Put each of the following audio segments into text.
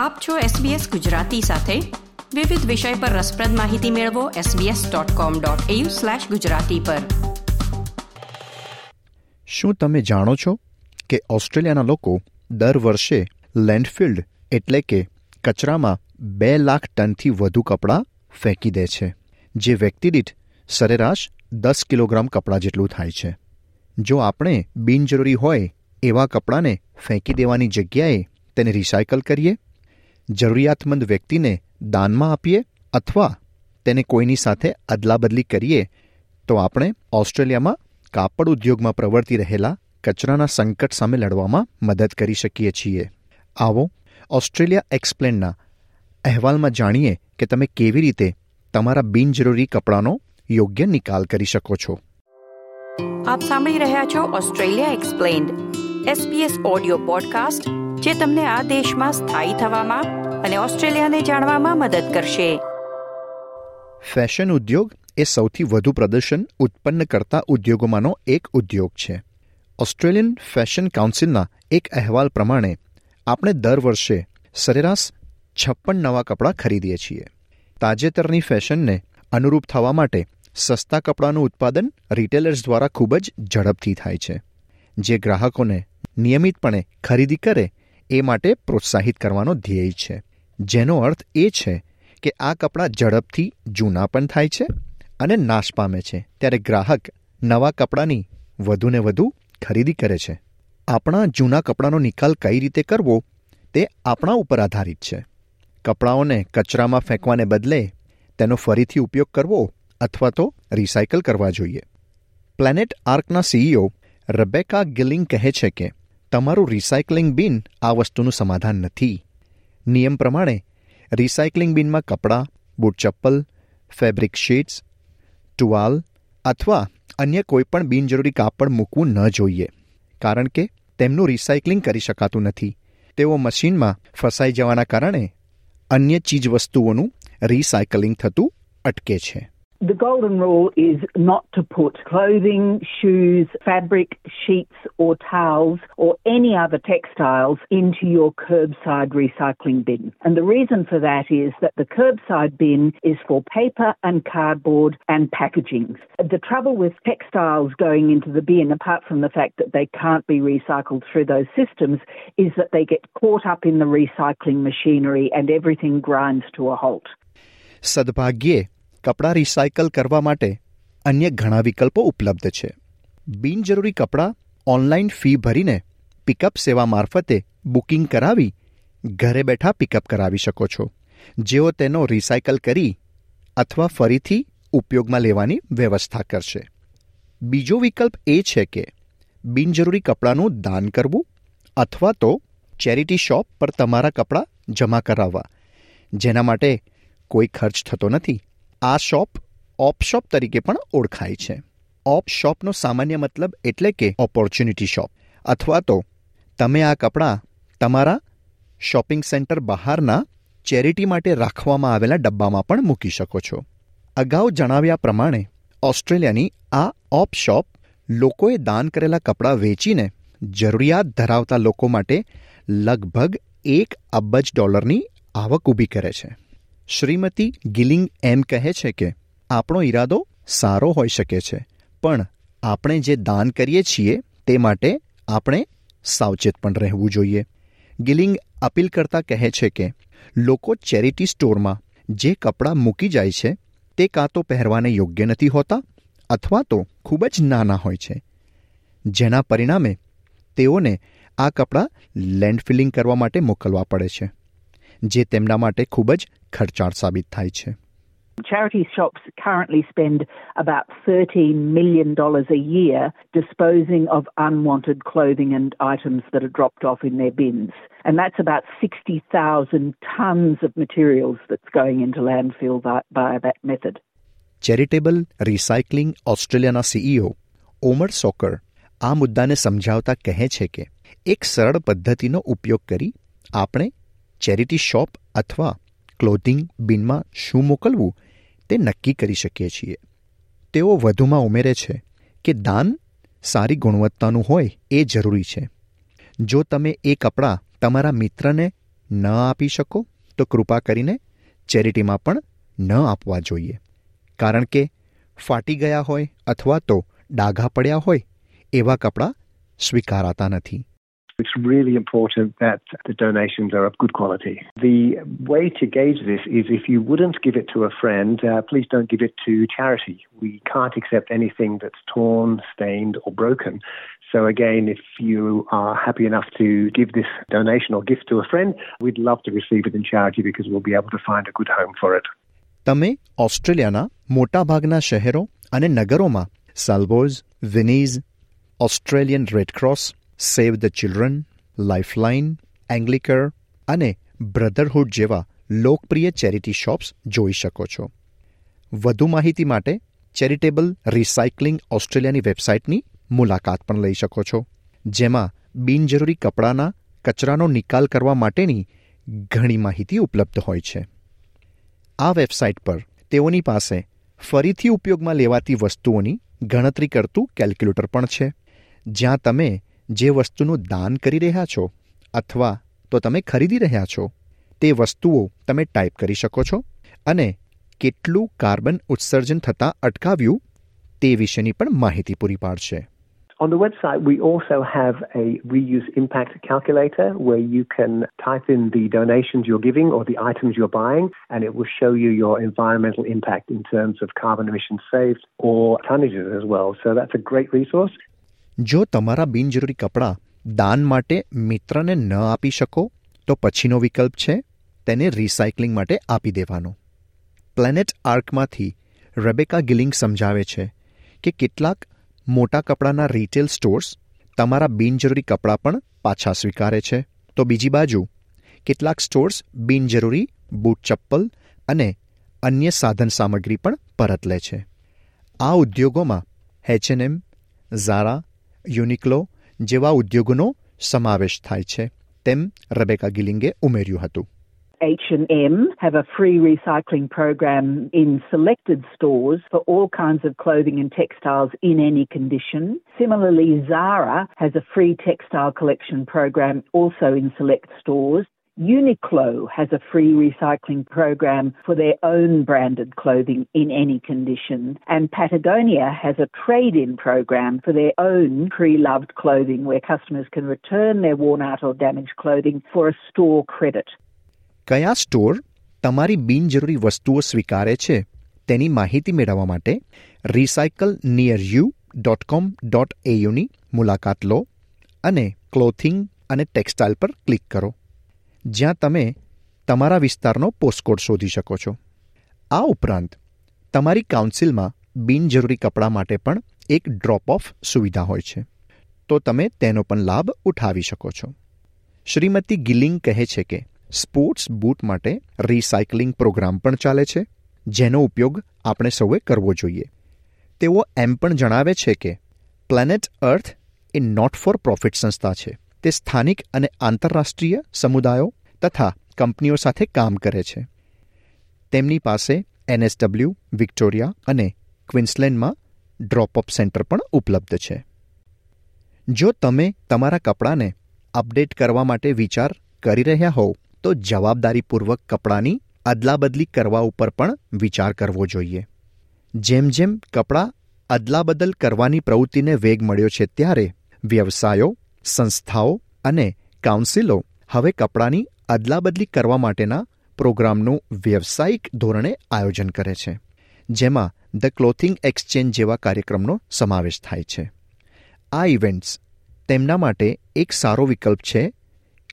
આપ છો SBS ગુજરાતી સાથે. વિવિધ વિષય પર રસપ્રદ માહિતી મેળવો sbs.com.au/gujarati પર. શું તમે જાણો છો કે ઓસ્ટ્રેલિયાના લોકો દર વર્ષે લેન્ડફિલ્ડ એટલે કે કચરામાં બે લાખ ટનથી વધુ કપડાં ફેંકી દે છે, જે વ્યક્તિ દીઠ સરેરાશ દસ કિલોગ્રામ કપડાં જેટલું થાય છે. જો આપણે બિનજરૂરી હોય એવા કપડાંને ફેંકી દેવાની જગ્યાએ તેને રિસાયકલ કરીએ જરૂરિયાતમંદ વ્યક્તિને દાનમાં આપીએ અથવા તેને કોઈની સાથે અદલાબદલી કરીએ, તો આપણે ઓસ્ટ્રેલિયામાં કાપડ ઉદ્યોગમાં પ્રવર્તી રહેલા કચરાના સંકટ સામે લડવામાં મદદ કરી શકીએ છીએ. આવો ઓસ્ટ્રેલિયા એક્સપ્લેનના અહેવાલમાં જાણીએ કે તમે કેવી રીતે તમારા બિનજરૂરી કપડાનો યોગ્ય નિકાલ કરી શકો છો. આપ સાંભળી રહ્યા છો Australia explained SBS audio podcast જે તમને આ દેશમાં સ્થાયી થવામાં અને ઓસ્ટ્રેલિયાને જાણવામાં મદદ કરશે. ફેશન ઉદ્યોગ એ સૌથી વધુ પ્રદર્શન ઉત્પન્ન કરતા ઉદ્યોગોમાંનો એક ઉદ્યોગ છે. ઓસ્ટ્રેલિયન ફેશન કાઉન્સિલના એક અહેવાલ પ્રમાણે, આપણે દર વર્ષે સરેરાશ છપ્પન નવા કપડાં ખરીદીએ છીએ. તાજેતરની ફેશનને અનુરૂપ થવા માટે સસ્તા કપડાંનું ઉત્પાદન રિટેલર્સ દ્વારા ખૂબ જ ઝડપથી થાય છે. જે ગ્રાહકોને નિયમિતપણે ખરીદી કરે એ માટે પ્રોત્સાહિત કરવાનો ધ્યેય છે. જેનો અર્થ એ છે કે આ કપડાં ઝડપથી જૂના પણ થાય છે અને નાશ પામે છે. ત્યારે ગ્રાહક નવા કપડાંની વધુને વધુ ખરીદી કરે છે. આપણા જૂના કપડાંનો નિકાલ કઈ રીતે કરવો તે આપણા ઉપર આધારિત છે. કપડાઓને કચરામાં ફેંકવાને બદલે તેનો ફરીથી ઉપયોગ કરવો અથવા તો રિસાયકલ કરવા જોઈએ. પ્લેનેટ આર્કના સીઈઓ રબેકા ગિલિંગ કહે છે કે તમારું રિસાયકલિંગ બિન આ વસ્તુનું સમાધાન નથી. નિયમ પ્રમાણે રિસાયકલિંગ બિનમાં કપડાં, બૂટ ચપ્પલ ફેબ્રિક શીટ્સ ટુવાલ અથવા અન્ય કોઈપણ બિનજરૂરી કાપડ મૂકવું ન જોઈએ. કારણ કે, તેમનું રિસાયકલિંગ કરી શકાતું નથી. તેઓ મશીનમાં ફસાઈ જવાના કારણે અન્ય ચીજવસ્તુઓનું રિસાયકલિંગ થતું અટકે છે. The golden rule is not to put clothing, shoes, fabric, sheets, or towels, or any other textiles into your curbside recycling bin. And the reason for that is that the curbside bin is for paper and cardboard and packaging. The trouble with textiles going into the bin, apart from the fact that they can't be recycled through those systems, is that they get caught up in the recycling machinery and everything grinds to a halt. Sada Baghir કપડાં recycle કરવા માટે અન્ય ઘણા વિકલ્પો ઉપલબ્ધ છે. બિનજરૂરી કપડાં, ઓનલાઈન ફી ભરીને પિકઅપ સેવા મારફતે બુકિંગ કરાવી ઘરે બેઠા પિકઅપ કરાવી શકો છો. જેઓ તેનો રિસાયકલ કરી અથવા ફરીથી ઉપયોગમાં લેવાની વ્યવસ્થા કરશે. બીજો વિકલ્પ એ છે કે બિનજરૂરી કપડાંનું દાન કરવું અથવા તો ચેરિટી શોપ પર તમારા કપડાં જમા કરાવવા, જેના માટે કોઈ ખર્ચ થતો નથી. આ શોપ ઓપ શોપ તરીકે પણ ઓળખાય છે. ઓપ શોપનો સામાન્ય મતલબ એટલે કે ઓપોર્ચ્યુનિટી શોપ અથવા તો તમે આ કપડાં તમારા શોપિંગ સેન્ટર બહારના ચેરિટી માટે રાખવામાં આવેલા ડબ્બામાં પણ મૂકી શકો છો. અગાઉ જણાવ્યા પ્રમાણે ઓસ્ટ્રેલિયાની આ ઓપ શોપ લોકોએ દાન કરેલા કપડાં વેચીને જરૂરિયાત ધરાવતા લોકો માટે લગભગ એક અબજ ડોલરની આવક ઊભી કરે છે. શ્રીમતી ગિલિંગ એમ કહે છે કે, આપણો ઈરાદો સારો હોઈ શકે છે, પણ આપણે જે દાન કરીએ છીએ તે માટે આપણે સાવચેત પણ રહેવું જોઈએ. ગિલિંગ અપીલ કરતા કહે છે કે, લોકો ચેરિટી સ્ટોરમાં જે કપડાં મૂકી જાય છે, તે કાં તો પહેરવાને યોગ્ય નથી હોતા અથવા તો ખૂબ જ નાના હોય છે. જેના પરિણામે તેઓને આ કપડાં લેન્ડ ફિલિંગ કરવા માટે મોકલવા પડે છે, જે તેમના માટે ખૂબ જ ખર્ચાળ સાબિત થાય છે Charity shops currently spend about $13 million a year disposing of unwanted clothing and items that are dropped off in their bins. And that's about 60,000 tons of materials that's going into landfill by, by that method. Charitable Recycling ઓસ્ટ્રેલિયાના CEO Omar Soker આ મુદ્દાને સમજાવતા કહે છે કે એક સરળ પદ્ધતિનો ઉપયોગ કરી આપણે ચેરિટી શોપ અથવા ક્લોથિંગ, બિનમાં શું મોકલવું, તે નક્કી કરી શકીએ છીએ. તેઓ વધુમાં ઉમેરે છે કે દાન સારી ગુણવત્તાનું હોય એ જરૂરી છે. જો તમે એ કપડાં તમારા મિત્રને ન આપી શકો, તો કૃપા કરીને ચેરિટીમાં પણ ન આપવા જોઈએ. કારણ કે ફાટી ગયા હોય અથવા તો ડાઘા પડ્યા હોય, એવા કપડાં સ્વીકારાતા નથી. It's really important that the donations are of good quality. The way to gauge this is if you wouldn't give it to a friend, uh, please don't give it to charity. We can't accept anything that's torn, stained, or broken. So, again, if you are happy enough to give this donation or gift to a friend, we'd love to receive it in charity because we'll be able to find a good home for it. તમે ઓસ્ટ્રેલિયાના મોટાભાગના શહેરો અને નગરોમાં Salvos Vinnies Australian Red Cross save the children Lifeline Anglicare અને Brotherhood જેવા લોકપ્રિય charity shops જોઈ શકો છો. વધુ માહિતી માટે ચેરિટેબલ રિસાયકલિંગ ઓસ્ટ્રેલિયાની વેબસાઇટની મુલાકાત પણ લઈ શકો છો, જેમાં બિનજરૂરી કપડાના કચરાનો નિકાલ કરવા માટેની ઘણી માહિતી ઉપલબ્ધ હોય છે. આ વેબસાઇટ પર તેઓની પાસે ફરીથી ઉપયોગમાં લેવાતી વસ્તુઓની ગણતરી કરતું કેલ્ક્યુલેટર પણ છે. જ્યાં તમે જે વસ્તુનું દાન કરી રહ્યા છો અથવા તો તમે ખરીદી રહ્યા છો તે વસ્તુઓ તમે ટાઈપ કરી શકો છો અને કેટલું કાર્બન ઉત્સર્જન થતાં અટકાવ્યું તે વિશેની પણ માહિતી પૂરી પાડશે On the website, we also have a reuse impact calculator where you can type in the donations you're giving or the items you're buying, and it will show you your environmental impact in terms of carbon emissions saved or tonnages as well. So that's a great resource. જો તમારા બિનજરૂરી કપડાં દાન માટે મિત્રને ન આપી શકો, તો પછીનો વિકલ્પ છે તેને રિસાયકલિંગ માટે આપી દેવાનો. પ્લેનેટ આર્કમાંથી રેબેકા ગિલિંગ સમજાવે છે કે કેટલાક મોટા કપડાના રિટેલ સ્ટોર્સ તમારા બિનજરૂરી કપડાં પણ પાછા સ્વીકારે છે. તો બીજી બાજુ, કેટલાક સ્ટોર્સ બિનજરૂરી બૂટ ચપ્પલ અને અન્ય સાધન સામગ્રી પણ પરત લે છે. આ ઉદ્યોગોમાં એચએનએમ ઝારા યુનિક્લો જેવા ઉદ્યોગોનો સમાવેશ થાય છે તેમ રબેકા ગિલિંગે ઉમેર્યું હતું H&M have a free recycling program in selected stores for all kinds of clothing and textiles in any condition. Similarly, Zara has a free textile collection program also in select stores. Uniqlo has a free recycling program for their own branded clothing in any condition. And Patagonia has a trade in program for their own pre loved clothing where customers can return their worn out or damaged clothing for a store credit. કયા store તમારી બિનજરૂરી વસ્તુઓ સ્વીકારે છે તેની માહિતી મેળવવા માટે recycle near you dot com dot એયુની મુલાકાત લો અને ક્લોથિંગ અને ટેક્સટાઇલ પર ક્લિક કરો જ્યાં તમે તમારા વિસ્તારનો પોસ્ટકોડ શોધી શકો છો. આ ઉપરાંત, તમારી કાઉન્સિલમાં બિનજરૂરી કપડાં માટે પણ એક ડ્રોપ ઓફ સુવિધા હોય છે. તો તમે તેનો પણ લાભ ઉઠાવી શકો છો. શ્રીમતી ગિલિંગ કહે છે કે સ્પોર્ટ્સ બૂટ માટે રિસાયકલિંગ પ્રોગ્રામ પણ ચાલે છે, જેનો ઉપયોગ આપણે સૌએ કરવો જોઈએ. તેઓ એમ પણ જણાવે છે કે Planet Earth a not for profit સંસ્થા છે. તે સ્થાનિક અને આંતરરાષ્ટ્રીય સમુદાયો તથા કંપનીઓ સાથે કામ કરે છે. તેમની પાસે એનએસડબલ્યુ વિક્ટોરિયા અને ક્વિન્સલેન્ડમાં ડ્રોપ અપ સેન્ટર પણ ઉપલબ્ધ છે. જો તમે તમારા કપડાને અપડેટ કરવા માટે વિચાર કરી રહ્યા હોવ, તો જવાબદારીપૂર્વક કપડાની અદલાબદલી કરવા ઉપર પણ વિચાર કરવો જોઈએ. જેમ જેમ કપડાં અદલાબદલ કરવાની પ્રવૃત્તિને વેગ મળ્યો છે, ત્યારે વ્યવસાયો સંસ્થાઓ અને કાઉન્સિલો હવે કપડાની અદલાબદલી કરવા માટેના પ્રોગ્રામનું વ્યવસાયિક ધોરણે આયોજન કરે છે, જેમાં ધ ક્લોથિંગ એક્સચેન્જ જેવા કાર્યક્રમનો સમાવેશ થાય છે. આ ઇવેન્ટ્સ તેમના માટે એક સારો વિકલ્પ છે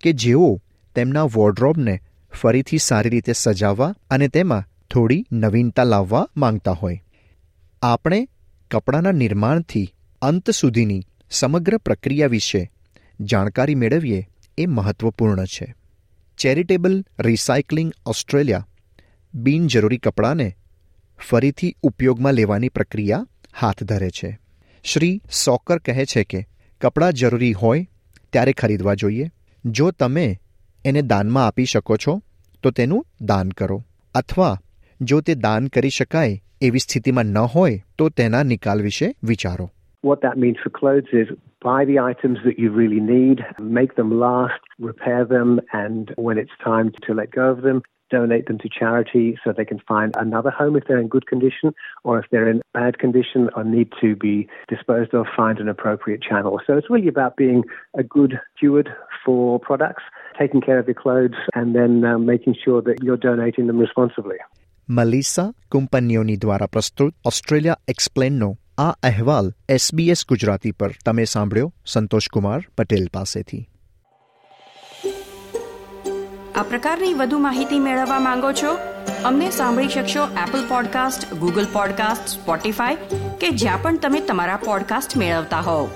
કે જેઓ તેમના વોર્ડરોબને ફરીથી સારી રીતે સજાવવા અને તેમાં થોડી નવીનતા લાવવા માંગતા હોય. આપણે કપડાના નિર્માણથી અંત સુધીની સમગ્ર પ્રક્રિયા વિશે જાણકારી મેળવીએ એ મહત્વપૂર્ણ છે. ચેરિટેબલ રિસાયકલિંગ ઓસ્ટ્રેલિયા બિનજરૂરી કપડાને ફરીથી ઉપયોગમાં લેવાની પ્રક્રિયા હાથ ધરે છે. શ્રી સોકર કહે છે કે, કપડાં જરૂરી હોય ત્યારે ખરીદવા જોઈએ. જો તમે એને દાનમાં આપી શકો છો, તો તેનું દાન કરો. અથવા જો તે દાન કરી શકાય એવી સ્થિતિમાં ન હોય, તો તેના નિકાલ વિશે વિચારો. What that means for clothes is buy the items that you really need, make them last, repair them, and when it's time to let go of them, donate them to charity so they can find another home if they're in good condition, or if they're in bad condition or need to be disposed of, find an appropriate channel. So it's really about being a good steward for products, taking care of your clothes, and then uh, making sure that you're donating them responsibly. Melissa Compagnoni Dwara Prastut, Australia, explain no. આ અહેવાલ SBS Gujarati પર તમે સાંભળ્યો? સંતોષકુમાર પટેલ પાસેથી. આ પ્રકારની વધુ માહિતી મેળવવા માંગો છો? અમને સાંભળી શકશો Apple podcast Google podcast Spotify કે જ્યાં પણ તમે તમારા પોડકાસ્ટ મેળવતા હોવ.